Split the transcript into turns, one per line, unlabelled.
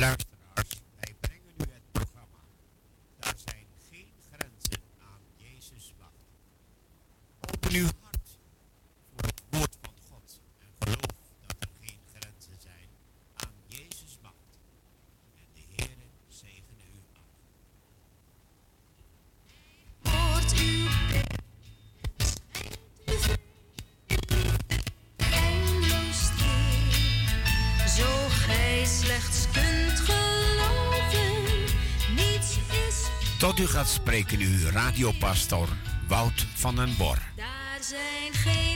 Luisteraars, wij brengen u het programma. Daar zijn geen grenzen aan Jezus wacht. Open uw Tot u gaat spreken uw radiopastor Wout van den Bor.
Daar zijn geen